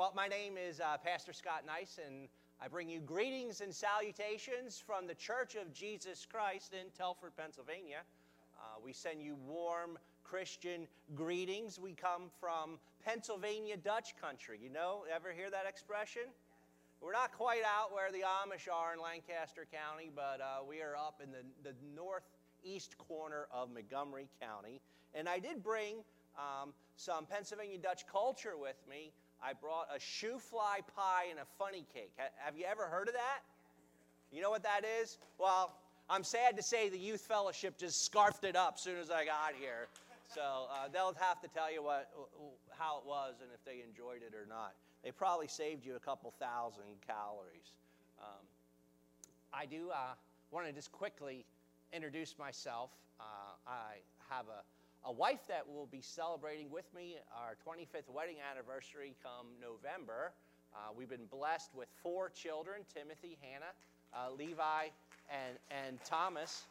Well, my name is uh, Pastor Scott Nice, and I bring you greetings and salutations from the Church of Jesus Christ in Telford, Pennsylvania. Uh, we send you warm Christian greetings. We come from Pennsylvania Dutch country. You know, ever hear that expression? We're not quite out where the Amish are in Lancaster County, but uh, we are up in the, the northeast corner of Montgomery County. And I did bring um, some Pennsylvania Dutch culture with me. I brought a shoofly pie and a funny cake. Have you ever heard of that? You know what that is? Well, I'm sad to say the youth fellowship just scarfed it up as soon as I got here. So uh, they'll have to tell you what, how it was and if they enjoyed it or not. They probably saved you a couple thousand calories. Um, I do uh, want to just quickly introduce myself. Uh, I have a a wife that will be celebrating with me our 25th wedding anniversary come November. Uh, we've been blessed with four children Timothy, Hannah, uh, Levi, and, and Thomas.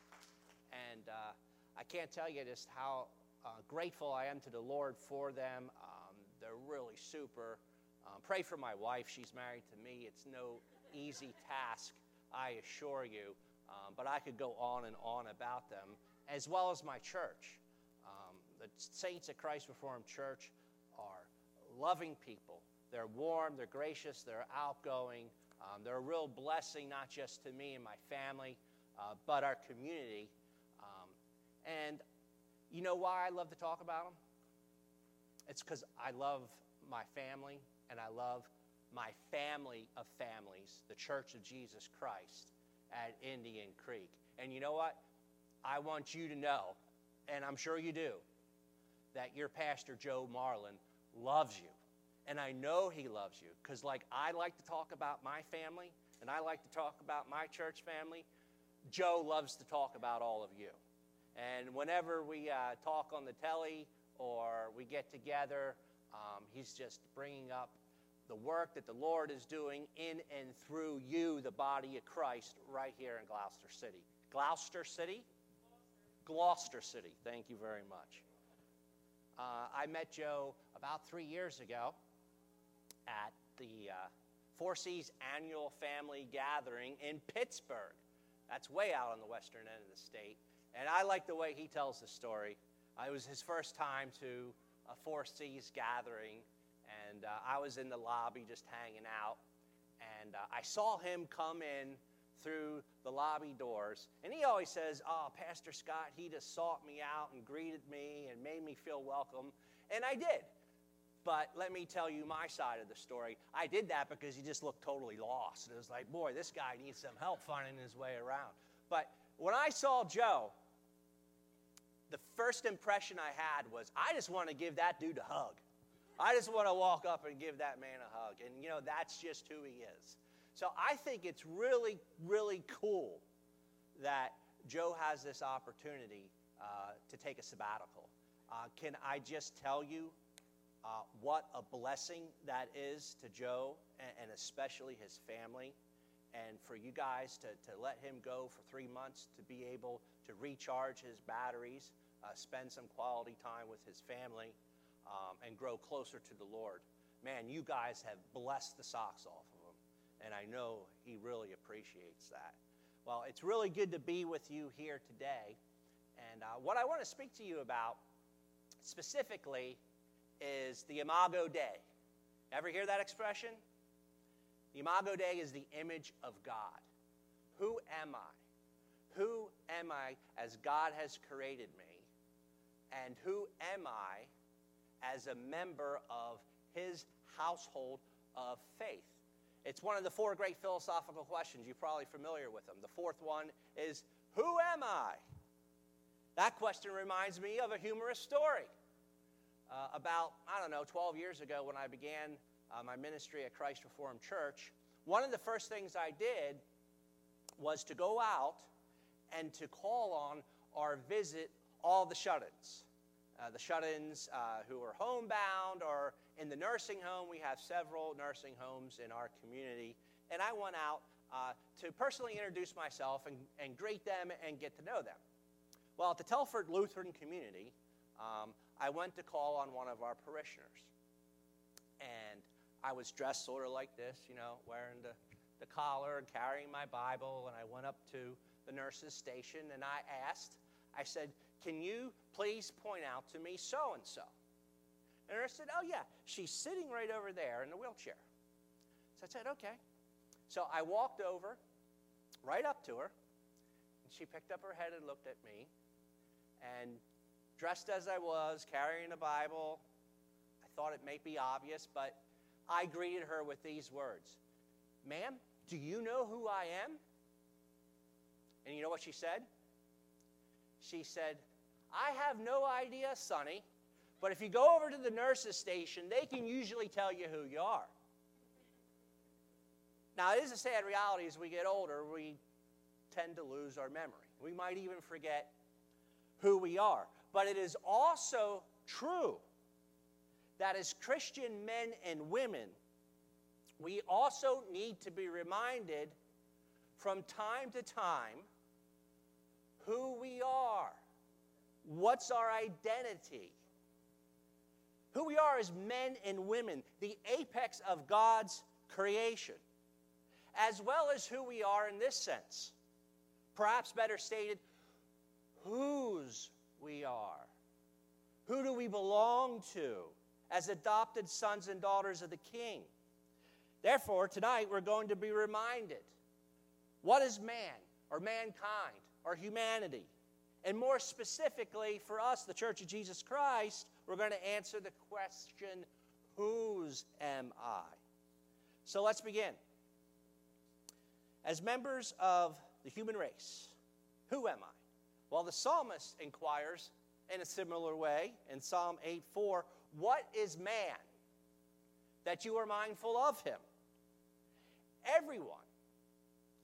And uh, I can't tell you just how uh, grateful I am to the Lord for them. Um, they're really super. Um, pray for my wife. She's married to me. It's no easy task, I assure you. Um, but I could go on and on about them, as well as my church the saints at Christ Reformed Church are loving people. They're warm, they're gracious, they're outgoing. Um, they're a real blessing, not just to me and my family, uh, but our community. Um, and you know why I love to talk about them? It's because I love my family and I love my family of families, the Church of Jesus Christ at Indian Creek. And you know what? I want you to know, and I'm sure you do, that your pastor, Joe Marlin, loves you. And I know he loves you because, like, I like to talk about my family and I like to talk about my church family. Joe loves to talk about all of you. And whenever we uh, talk on the telly or we get together, um, he's just bringing up the work that the Lord is doing in and through you, the body of Christ, right here in Gloucester City. Gloucester City? Gloucester City. Thank you very much. Uh, I met Joe about three years ago at the uh, Four Seas annual family gathering in Pittsburgh. That's way out on the western end of the state. And I like the way he tells the story. Uh, it was his first time to a Four Seas gathering, and uh, I was in the lobby just hanging out. And uh, I saw him come in through the lobby doors. And he always says, Oh, Pastor Scott, he just sought me out and greeted me and made me feel welcome. And I did. But let me tell you my side of the story. I did that because he just looked totally lost. And it was like, boy, this guy needs some help finding his way around. But when I saw Joe, the first impression I had was, I just want to give that dude a hug. I just want to walk up and give that man a hug. And, you know, that's just who he is. So I think it's really, really cool that Joe has this opportunity uh, to take a sabbatical. Uh, can I just tell you uh, what a blessing that is to Joe and, and, especially his family? And for you guys to, to let him go for three months to be able to recharge his batteries, uh, spend some quality time with his family, um, and grow closer to the Lord. Man, you guys have blessed the socks off and I know he really appreciates that. Well, it's really good to be with you here today. And uh, what I want to speak to you about specifically is the Imago Dei. Ever hear that expression? The Imago Dei is the image of God. Who am I? Who am I as God has created me? And who am I as a member of his household of faith? It's one of the four great philosophical questions. You're probably familiar with them. The fourth one is Who am I? That question reminds me of a humorous story. Uh, about, I don't know, 12 years ago when I began uh, my ministry at Christ Reformed Church, one of the first things I did was to go out and to call on or visit all the shut ins. Uh, the shut ins uh, who are homebound or in the nursing home, we have several nursing homes in our community. And I went out uh, to personally introduce myself and, and greet them and get to know them. Well, at the Telford Lutheran community, um, I went to call on one of our parishioners. And I was dressed sort of like this, you know, wearing the, the collar and carrying my Bible. And I went up to the nurse's station and I asked, I said, Can you please point out to me so and so? And nurse said, Oh, yeah, she's sitting right over there in the wheelchair. So I said, Okay. So I walked over right up to her, and she picked up her head and looked at me. And dressed as I was, carrying a Bible, I thought it may be obvious, but I greeted her with these words Ma'am, do you know who I am? And you know what she said? She said, I have no idea, Sonny, but if you go over to the nurse's station, they can usually tell you who you are. Now, it is a sad reality as we get older, we tend to lose our memory. We might even forget who we are. But it is also true that as Christian men and women, we also need to be reminded from time to time who we are. What's our identity? Who we are as men and women, the apex of God's creation, as well as who we are in this sense. Perhaps better stated, whose we are. Who do we belong to as adopted sons and daughters of the King? Therefore, tonight we're going to be reminded what is man or mankind or humanity? And more specifically, for us, the Church of Jesus Christ, we're going to answer the question whose am I? So let's begin. As members of the human race, who am I? Well, the psalmist inquires in a similar way in Psalm 8 4 What is man that you are mindful of him? Everyone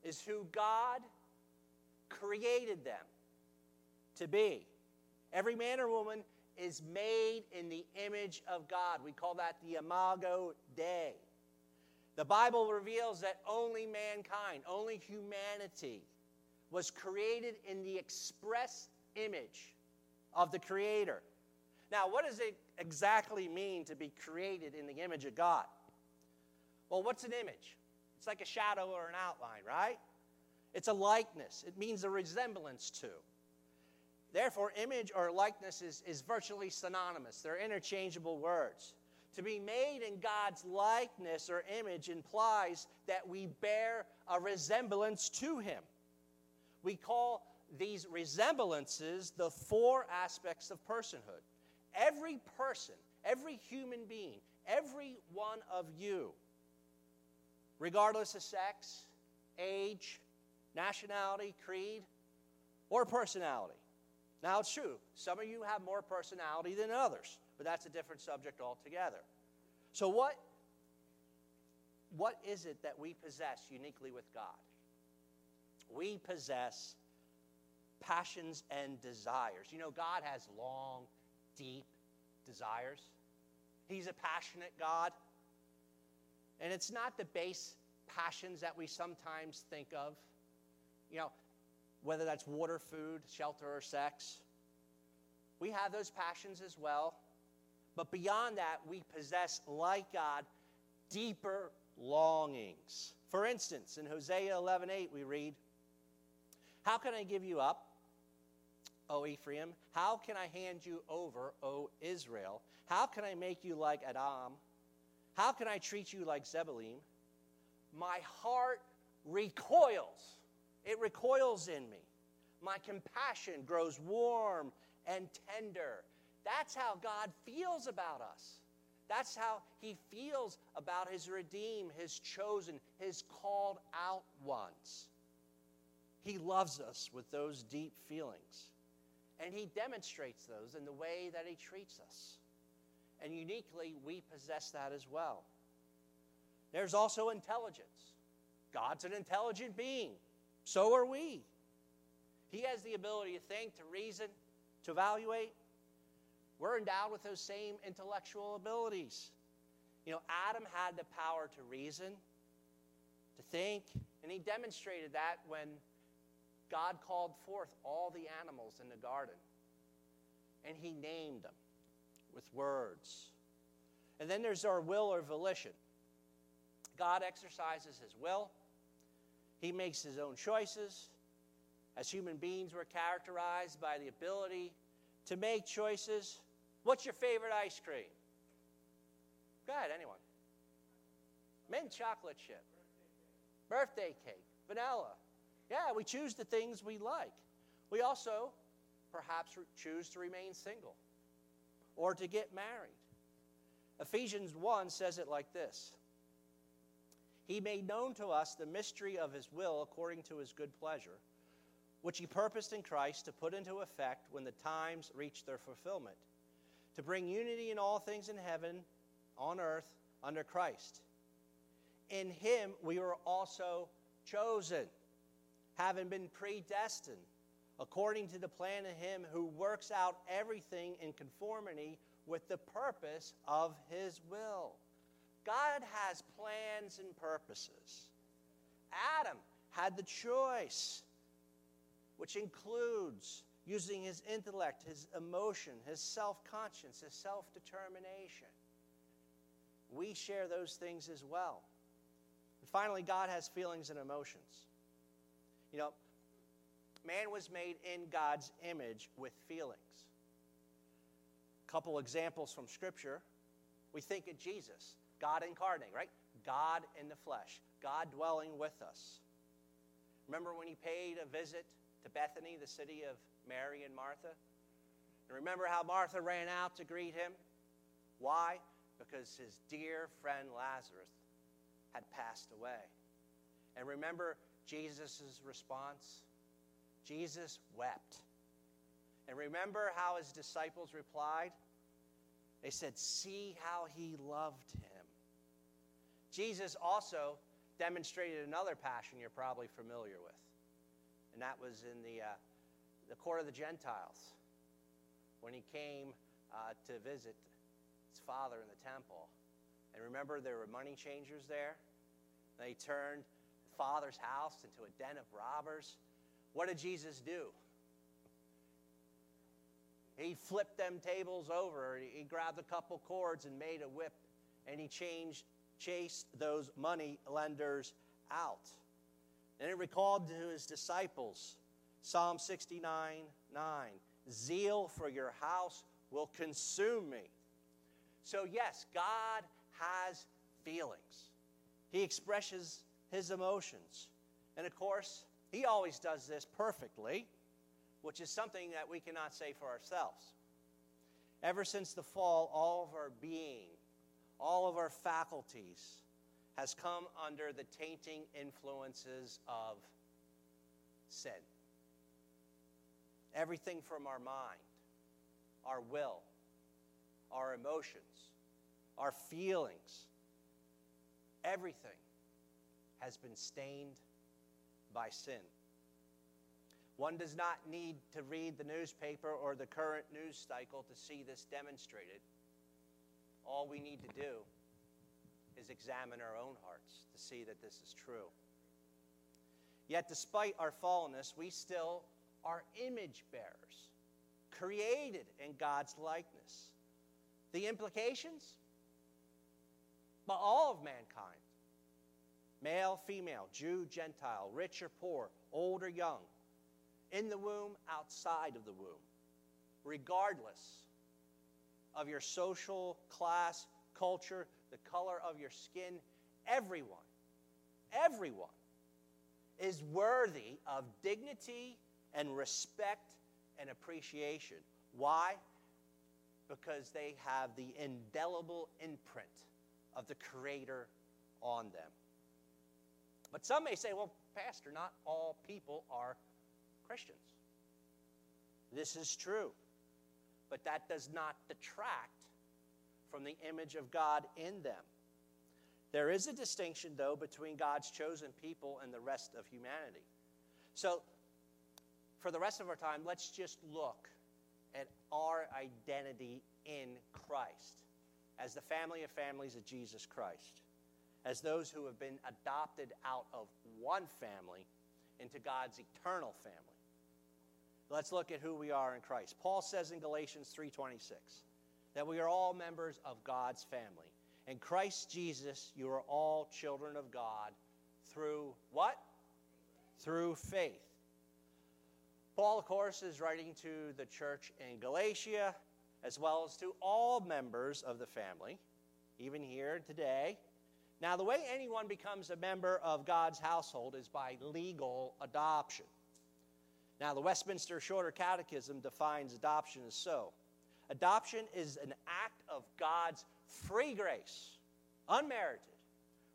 is who God created them to be. Every man or woman is made in the image of God. We call that the imago Dei. The Bible reveals that only mankind, only humanity, was created in the express image of the Creator. Now, what does it exactly mean to be created in the image of God? Well, what's an image? It's like a shadow or an outline, right? It's a likeness, it means a resemblance to. Therefore, image or likeness is, is virtually synonymous, they're interchangeable words. To be made in God's likeness or image implies that we bear a resemblance to Him. We call these resemblances the four aspects of personhood. Every person, every human being, every one of you, regardless of sex, age, nationality, creed, or personality. Now, it's true, some of you have more personality than others, but that's a different subject altogether. So, what, what is it that we possess uniquely with God? We possess passions and desires. You know, God has long, deep desires. He's a passionate God. And it's not the base passions that we sometimes think of. You know, whether that's water, food, shelter, or sex. We have those passions as well. But beyond that, we possess, like God, deeper longings. For instance, in Hosea 11:8 we read, "How can I give you up, O Ephraim? How can I hand you over, O Israel? How can I make you like Adam? How can I treat you like Zebulun? My heart recoils it recoils in me. My compassion grows warm and tender. That's how God feels about us. That's how He feels about His redeemed, His chosen, His called out ones. He loves us with those deep feelings. And He demonstrates those in the way that He treats us. And uniquely, we possess that as well. There's also intelligence. God's an intelligent being. So are we. He has the ability to think, to reason, to evaluate. We're endowed with those same intellectual abilities. You know, Adam had the power to reason, to think, and he demonstrated that when God called forth all the animals in the garden. And he named them with words. And then there's our will or volition. God exercises his will, he makes his own choices. As human beings, we're characterized by the ability to make choices. What's your favorite ice cream? Go ahead, anyone. Mint chocolate chip, birthday cake, vanilla. Yeah, we choose the things we like. We also perhaps choose to remain single or to get married. Ephesians 1 says it like this He made known to us the mystery of His will according to His good pleasure, which He purposed in Christ to put into effect when the times reached their fulfillment, to bring unity in all things in heaven, on earth, under Christ. In Him we were also chosen, having been predestined according to the plan of Him who works out everything in conformity with the purpose of His will. God has plans and purposes. Adam had the choice, which includes using his intellect, his emotion, his self conscience, his self determination. We share those things as well. And finally, God has feelings and emotions. You know, man was made in God's image with feelings. A couple examples from Scripture. We think of Jesus, God incarnate, right? God in the flesh, God dwelling with us. Remember when he paid a visit to Bethany, the city of Mary and Martha? And remember how Martha ran out to greet him? Why? Because his dear friend Lazarus had passed away. And remember Jesus' response? Jesus wept. And remember how his disciples replied? They said, See how he loved him. Jesus also demonstrated another passion you're probably familiar with, and that was in the, uh, the court of the Gentiles when he came uh, to visit his father in the temple. And remember, there were money changers there. They turned the father's house into a den of robbers. What did Jesus do? He flipped them tables over. He grabbed a couple cords and made a whip, and he changed, chased those money lenders out. And it recalled to his disciples Psalm 69 9 Zeal for your house will consume me. So, yes, God has feelings, He expresses His emotions. And of course, he always does this perfectly, which is something that we cannot say for ourselves. Ever since the fall, all of our being, all of our faculties has come under the tainting influences of sin. Everything from our mind, our will, our emotions, our feelings, everything has been stained by sin. One does not need to read the newspaper or the current news cycle to see this demonstrated. All we need to do is examine our own hearts to see that this is true. Yet, despite our fallenness, we still are image bearers, created in God's likeness. The implications? But all of mankind male, female, Jew, Gentile, rich or poor, old or young, in the womb, outside of the womb, regardless of your social class, culture, the color of your skin, everyone, everyone is worthy of dignity and respect and appreciation. Why? Because they have the indelible imprint of the Creator on them. But some may say, well, Pastor, not all people are Christians. This is true. But that does not detract from the image of God in them. There is a distinction, though, between God's chosen people and the rest of humanity. So, for the rest of our time, let's just look at our identity in Christ as the family of families of Jesus Christ as those who have been adopted out of one family into God's eternal family. Let's look at who we are in Christ. Paul says in Galatians 3:26 that we are all members of God's family. In Christ Jesus, you are all children of God through what? Through faith. Paul, of course, is writing to the church in Galatia as well as to all members of the family, even here today. Now, the way anyone becomes a member of God's household is by legal adoption. Now, the Westminster Shorter Catechism defines adoption as so Adoption is an act of God's free grace, unmerited,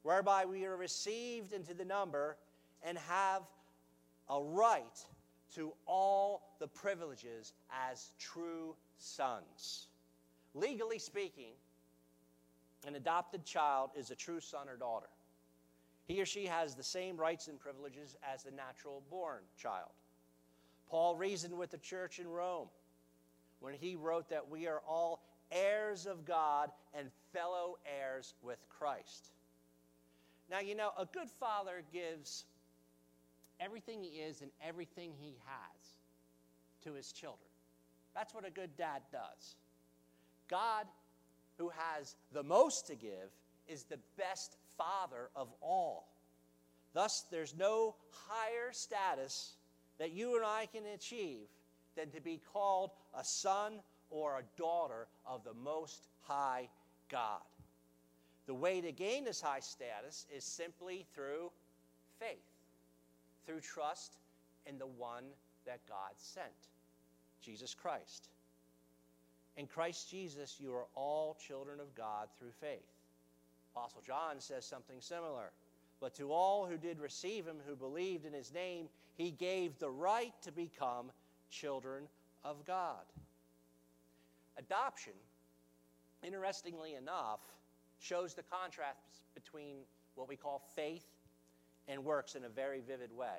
whereby we are received into the number and have a right to all the privileges as true sons. Legally speaking, an adopted child is a true son or daughter. He or she has the same rights and privileges as the natural born child. Paul reasoned with the church in Rome when he wrote that we are all heirs of God and fellow heirs with Christ. Now, you know, a good father gives everything he is and everything he has to his children. That's what a good dad does. God, who has the most to give, is the best father of all. Thus, there's no higher status that you and I can achieve than to be called a son or a daughter of the Most High God. The way to gain this high status is simply through faith, through trust in the one that God sent, Jesus Christ. In Christ Jesus, you are all children of God through faith. Apostle John says something similar. But to all who did receive him, who believed in his name, he gave the right to become children of God. Adoption, interestingly enough, shows the contrast between what we call faith and works in a very vivid way.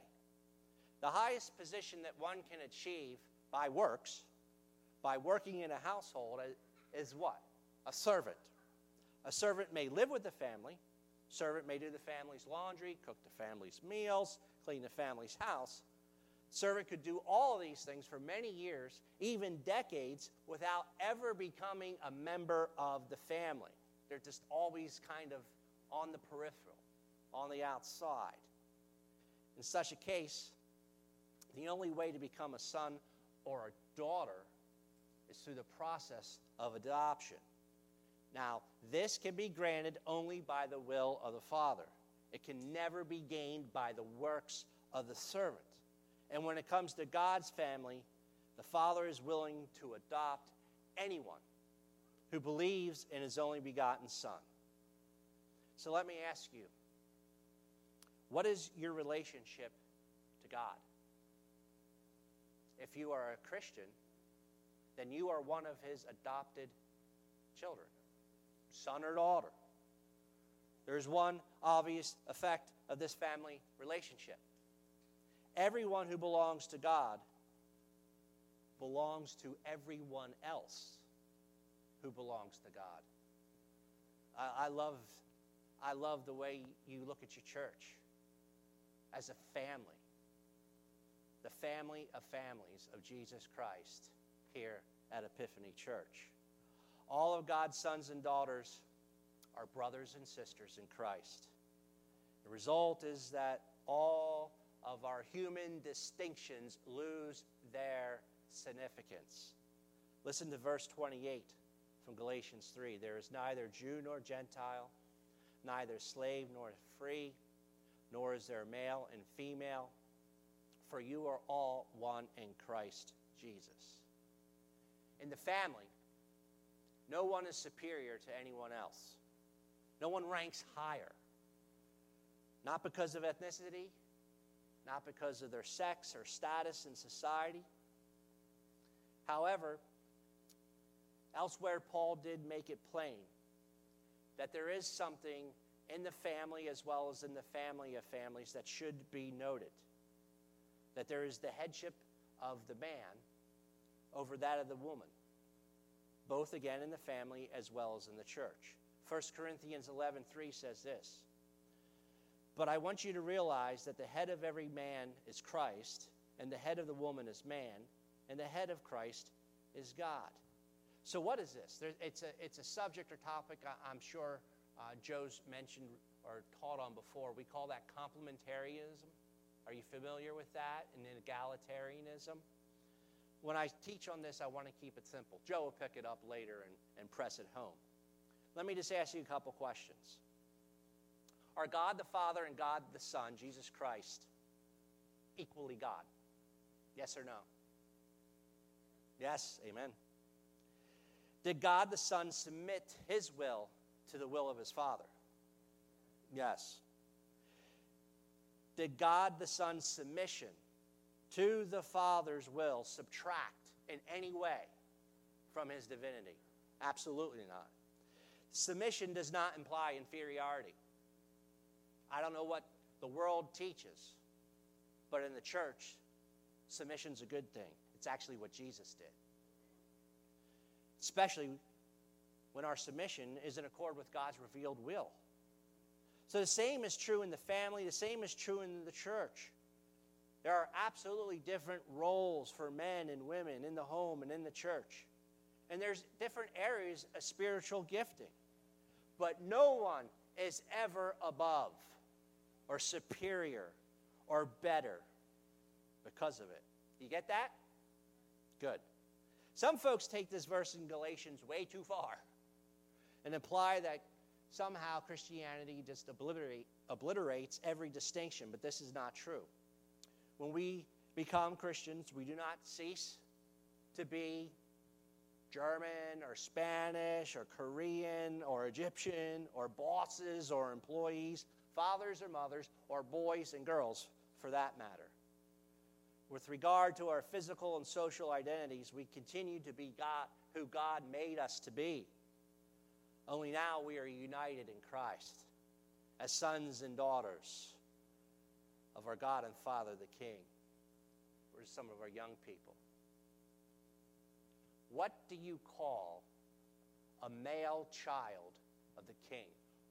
The highest position that one can achieve by works, by working in a household, is what? A servant. A servant may live with the family, servant may do the family's laundry, cook the family's meals, clean the family's house, Servant could do all these things for many years, even decades, without ever becoming a member of the family. They're just always kind of on the peripheral, on the outside. In such a case, the only way to become a son or a daughter is through the process of adoption. Now, this can be granted only by the will of the Father. It can never be gained by the works of the servant. And when it comes to God's family, the Father is willing to adopt anyone who believes in his only begotten Son. So let me ask you what is your relationship to God? If you are a Christian, then you are one of his adopted children, son or daughter. There's one obvious effect of this family relationship Everyone who belongs to God belongs to everyone else who belongs to God. I, I, love, I love the way you look at your church as a family, the family of families of Jesus Christ here at Epiphany Church. All of God's sons and daughters are brothers and sisters in Christ. The result is that all of our human distinctions lose their significance. Listen to verse 28 from Galatians 3. There is neither Jew nor Gentile, neither slave nor free, nor is there male and female, for you are all one in Christ Jesus. In the family, no one is superior to anyone else. No one ranks higher. Not because of ethnicity, not because of their sex or status in society. However, elsewhere, Paul did make it plain that there is something in the family as well as in the family of families that should be noted. That there is the headship of the man over that of the woman, both again in the family as well as in the church. 1 Corinthians 11:3 says this but I want you to realize that the head of every man is Christ, and the head of the woman is man, and the head of Christ is God. So, what is this? it's, a, it's a subject or topic I'm sure uh, Joe's mentioned or taught on before. We call that complementarianism. Are you familiar with that? And then egalitarianism. When I teach on this, I want to keep it simple. Joe will pick it up later and, and press it home. Let me just ask you a couple questions. Are God the Father and God the Son, Jesus Christ, equally God? Yes or no? Yes, amen. Did God the Son submit his will to the will of his Father? Yes. Did God the Son's submission to the Father's will subtract in any way from his divinity? Absolutely not. Submission does not imply inferiority. I don't know what the world teaches, but in the church, submission's a good thing. It's actually what Jesus did. Especially when our submission is in accord with God's revealed will. So the same is true in the family, the same is true in the church. There are absolutely different roles for men and women in the home and in the church. And there's different areas of spiritual gifting. But no one is ever above or superior or better because of it. You get that? Good. Some folks take this verse in Galatians way too far and imply that somehow Christianity just obliterate, obliterates every distinction, but this is not true. When we become Christians, we do not cease to be German or Spanish or Korean or Egyptian or bosses or employees, fathers or mothers, or boys and girls for that matter. With regard to our physical and social identities, we continue to be God, who God made us to be. Only now we are united in Christ as sons and daughters of our God and Father, the King. Where's some of our young people? What do you call a male child of the King?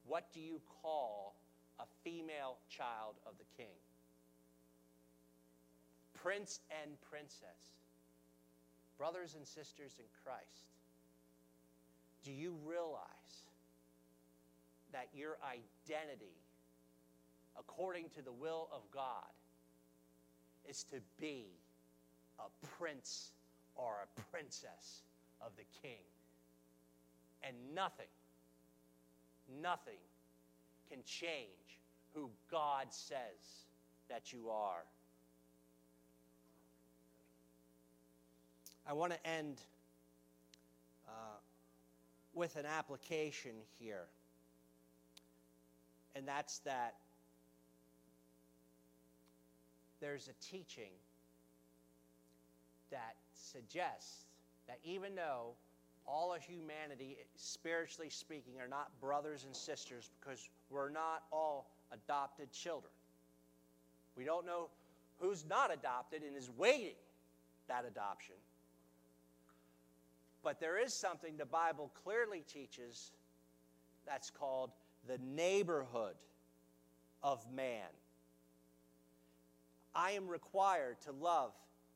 What do you call a female child of the King? Prince and princess. Brothers and sisters in Christ. Do you realize that your identity, according to the will of God, is to be a prince or a princess of the king? And nothing, nothing can change who God says that you are. I want to end uh, with an application here. And that's that there's a teaching suggests that even though all of humanity, spiritually speaking, are not brothers and sisters because we're not all adopted children. We don't know who's not adopted and is waiting that adoption. But there is something the Bible clearly teaches that's called the neighborhood of man. I am required to love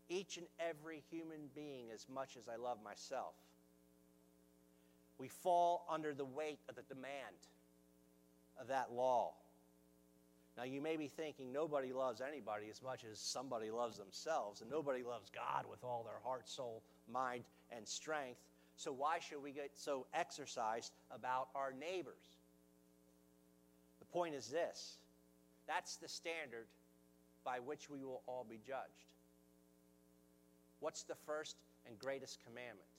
each and every human being as much as I love myself. We fall under the weight of the demand of that law. Now, you may be thinking nobody loves anybody as much as somebody loves themselves, and nobody loves God with all their heart, soul, mind, and strength. So, why should we get so exercised about our neighbors? The point is this that's the standard by which we will all be judged. What's the first and greatest commandment?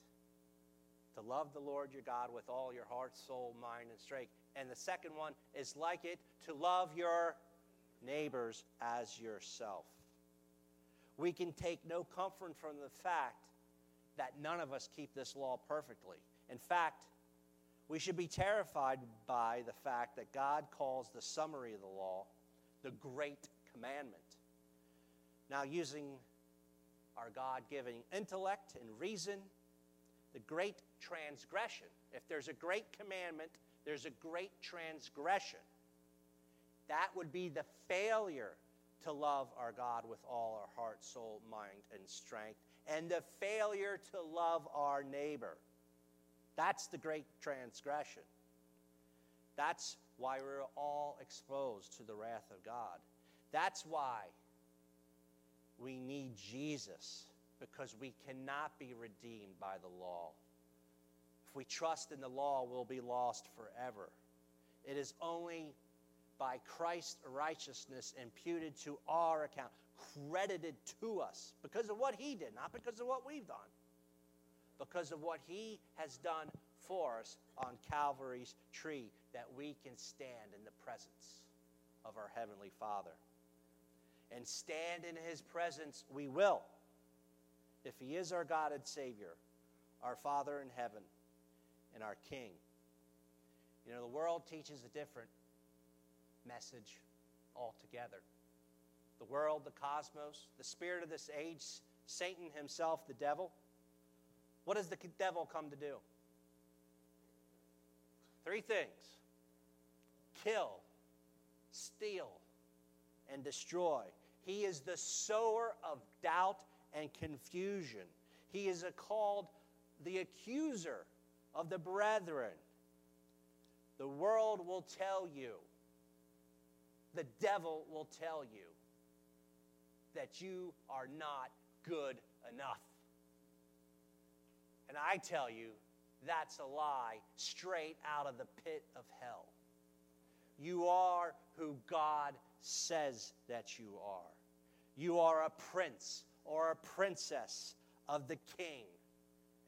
To love the Lord your God with all your heart, soul, mind, and strength. And the second one is like it to love your neighbors as yourself. We can take no comfort from the fact that none of us keep this law perfectly. In fact, we should be terrified by the fact that God calls the summary of the law the Great Commandment. Now, using our God given intellect and reason, the great transgression. If there's a great commandment, there's a great transgression. That would be the failure to love our God with all our heart, soul, mind, and strength, and the failure to love our neighbor. That's the great transgression. That's why we're all exposed to the wrath of God. That's why we need Jesus, because we cannot be redeemed by the law. If we trust in the law, we'll be lost forever. It is only by Christ's righteousness imputed to our account, credited to us because of what he did, not because of what we've done, because of what he has done for us on Calvary's tree, that we can stand in the presence of our Heavenly Father. And stand in his presence we will, if he is our God and Savior, our Father in heaven, and our King. You know, the world teaches a different message altogether. The world, the cosmos, the spirit of this age, Satan himself, the devil. What does the devil come to do? Three things kill, steal, and destroy. He is the sower of doubt and confusion. He is called the accuser of the brethren. The world will tell you, the devil will tell you that you are not good enough. And I tell you, that's a lie straight out of the pit of hell. You are who God says that you are. You are a prince or a princess of the king,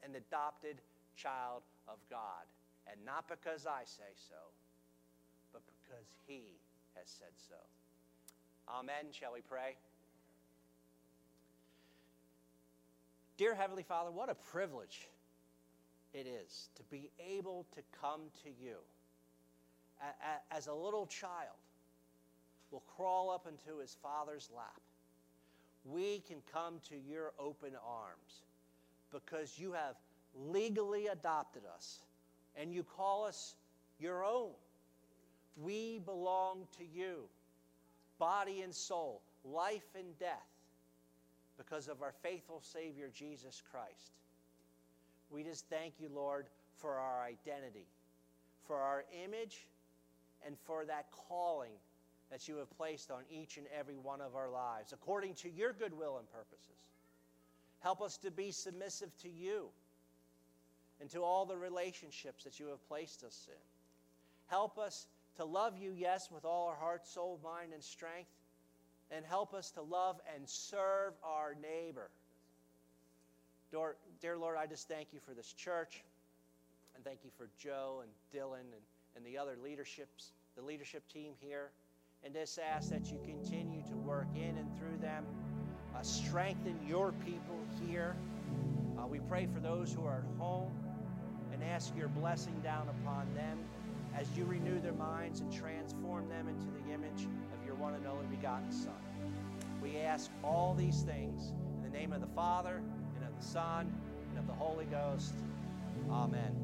an adopted child of God. And not because I say so, but because he has said so. Amen. Shall we pray? Dear Heavenly Father, what a privilege it is to be able to come to you as a little child will crawl up into his father's lap. We can come to your open arms because you have legally adopted us and you call us your own. We belong to you, body and soul, life and death, because of our faithful Savior, Jesus Christ. We just thank you, Lord, for our identity, for our image, and for that calling that you have placed on each and every one of our lives, according to your goodwill and purposes. Help us to be submissive to you and to all the relationships that you have placed us in. Help us to love you, yes, with all our heart, soul, mind, and strength, and help us to love and serve our neighbor. Dear Lord, I just thank you for this church, and thank you for Joe and Dylan and, and the other leaderships, the leadership team here, and just ask that you continue to work in and through them, uh, strengthen your people here. Uh, we pray for those who are at home and ask your blessing down upon them as you renew their minds and transform them into the image of your one and only begotten Son. We ask all these things in the name of the Father, and of the Son, and of the Holy Ghost. Amen.